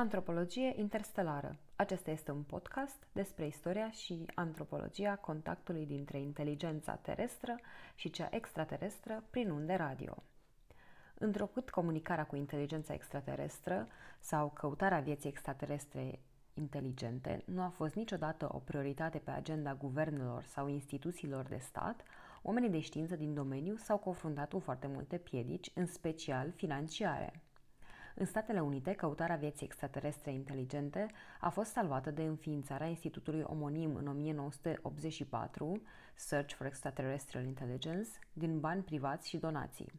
Antropologie interstelară. Acesta este un podcast despre istoria și antropologia contactului dintre inteligența terestră și cea extraterestră prin unde radio. Întrucât comunicarea cu inteligența extraterestră sau căutarea vieții extraterestre inteligente nu a fost niciodată o prioritate pe agenda guvernelor sau instituțiilor de stat, oamenii de știință din domeniu s-au confruntat cu foarte multe piedici, în special financiare. În Statele Unite, căutarea vieții extraterestre inteligente a fost salvată de înființarea institutului omonim în 1984, Search for Extraterrestrial Intelligence, din bani privați și donații.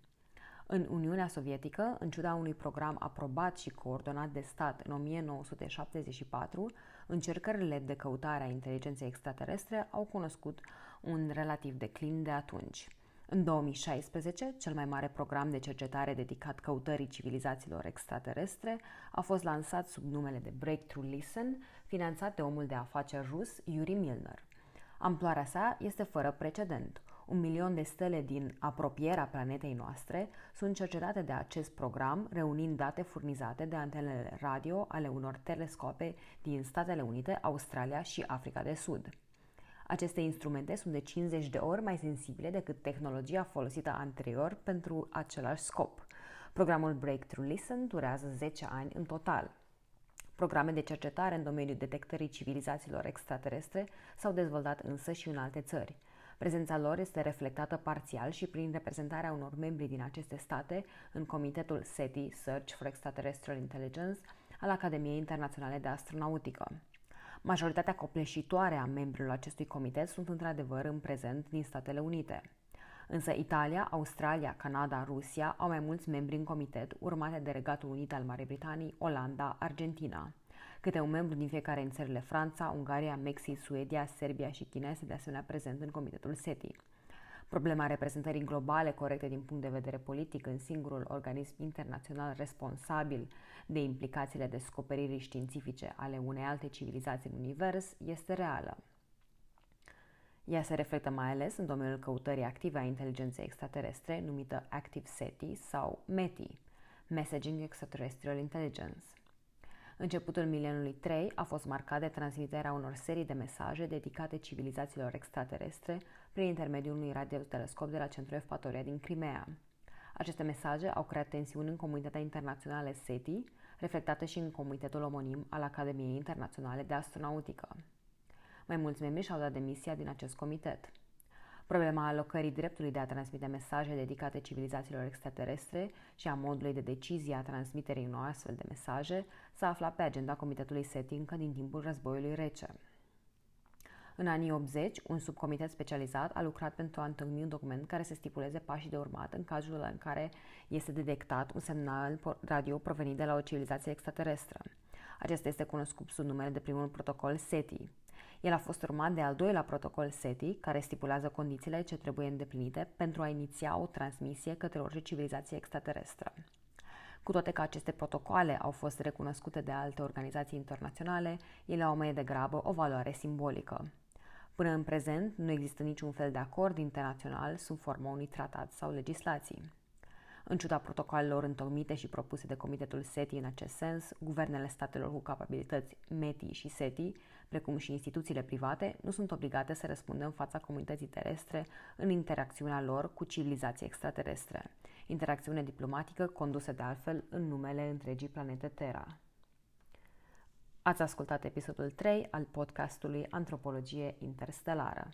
În Uniunea Sovietică, în ciuda unui program aprobat și coordonat de stat în 1974, încercările de căutare a inteligenței extraterestre au cunoscut un relativ declin de atunci. În 2016, cel mai mare program de cercetare dedicat căutării civilizațiilor extraterestre a fost lansat sub numele de Breakthrough Listen, finanțat de omul de afaceri rus Yuri Milner. Amploarea sa este fără precedent. Un milion de stele din apropierea planetei noastre sunt cercetate de acest program, reunind date furnizate de antenele radio ale unor telescope din Statele Unite, Australia și Africa de Sud. Aceste instrumente sunt de 50 de ori mai sensibile decât tehnologia folosită anterior pentru același scop. Programul Breakthrough Listen durează 10 ani în total. Programe de cercetare în domeniul detectării civilizațiilor extraterestre s-au dezvoltat însă și în alte țări. Prezența lor este reflectată parțial și prin reprezentarea unor membri din aceste state în comitetul SETI, Search for Extraterrestrial Intelligence, al Academiei Internaționale de Astronautică. Majoritatea copleșitoare a membrilor acestui comitet sunt într-adevăr în prezent din Statele Unite. Însă Italia, Australia, Canada, Rusia au mai mulți membri în comitet, urmate de Regatul Unit al Marii Britanii, Olanda, Argentina. Câte un membru din fiecare în țările Franța, Ungaria, Mexic, Suedia, Serbia și China este de asemenea prezent în comitetul SETI. Problema reprezentării globale corecte din punct de vedere politic în singurul organism internațional responsabil de implicațiile descoperirii științifice ale unei alte civilizații în univers este reală. Ea se reflectă mai ales în domeniul căutării active a inteligenței extraterestre, numită Active SETI sau METI, Messaging Extraterrestrial Intelligence. Începutul mileniului 3 a fost marcat de transmiterea unor serii de mesaje dedicate civilizațiilor extraterestre prin intermediul unui radiotelescop de la Centrul Evpatoria din Crimea. Aceste mesaje au creat tensiuni în comunitatea internațională SETI, reflectate și în comitetul omonim al Academiei Internaționale de Astronautică. Mai mulți membri și-au dat demisia din acest comitet. Problema alocării dreptului de a transmite mesaje dedicate civilizațiilor extraterestre și a modului de decizie a transmiterii unor astfel de mesaje s-a aflat pe agenda Comitetului SETI încă din timpul războiului rece. În anii 80, un subcomitet specializat a lucrat pentru a întocmi un document care să stipuleze pașii de urmat în cazul în care este detectat un semnal radio provenit de la o civilizație extraterestră. Acesta este cunoscut sub numele de primul protocol SETI. El a fost urmat de al doilea protocol SETI, care stipulează condițiile ce trebuie îndeplinite pentru a iniția o transmisie către orice civilizație extraterestră. Cu toate că aceste protocoale au fost recunoscute de alte organizații internaționale, ele au mai degrabă o valoare simbolică. Până în prezent, nu există niciun fel de acord internațional sub forma unui tratat sau legislații. În ciuda protocolelor întocmite și propuse de Comitetul SETI în acest sens, guvernele statelor cu capabilități METI și SETI, precum și instituțiile private, nu sunt obligate să răspundă în fața comunității terestre în interacțiunea lor cu civilizații extraterestre, interacțiune diplomatică condusă de altfel în numele întregii planete Terra. Ați ascultat episodul 3 al podcastului Antropologie Interstelară.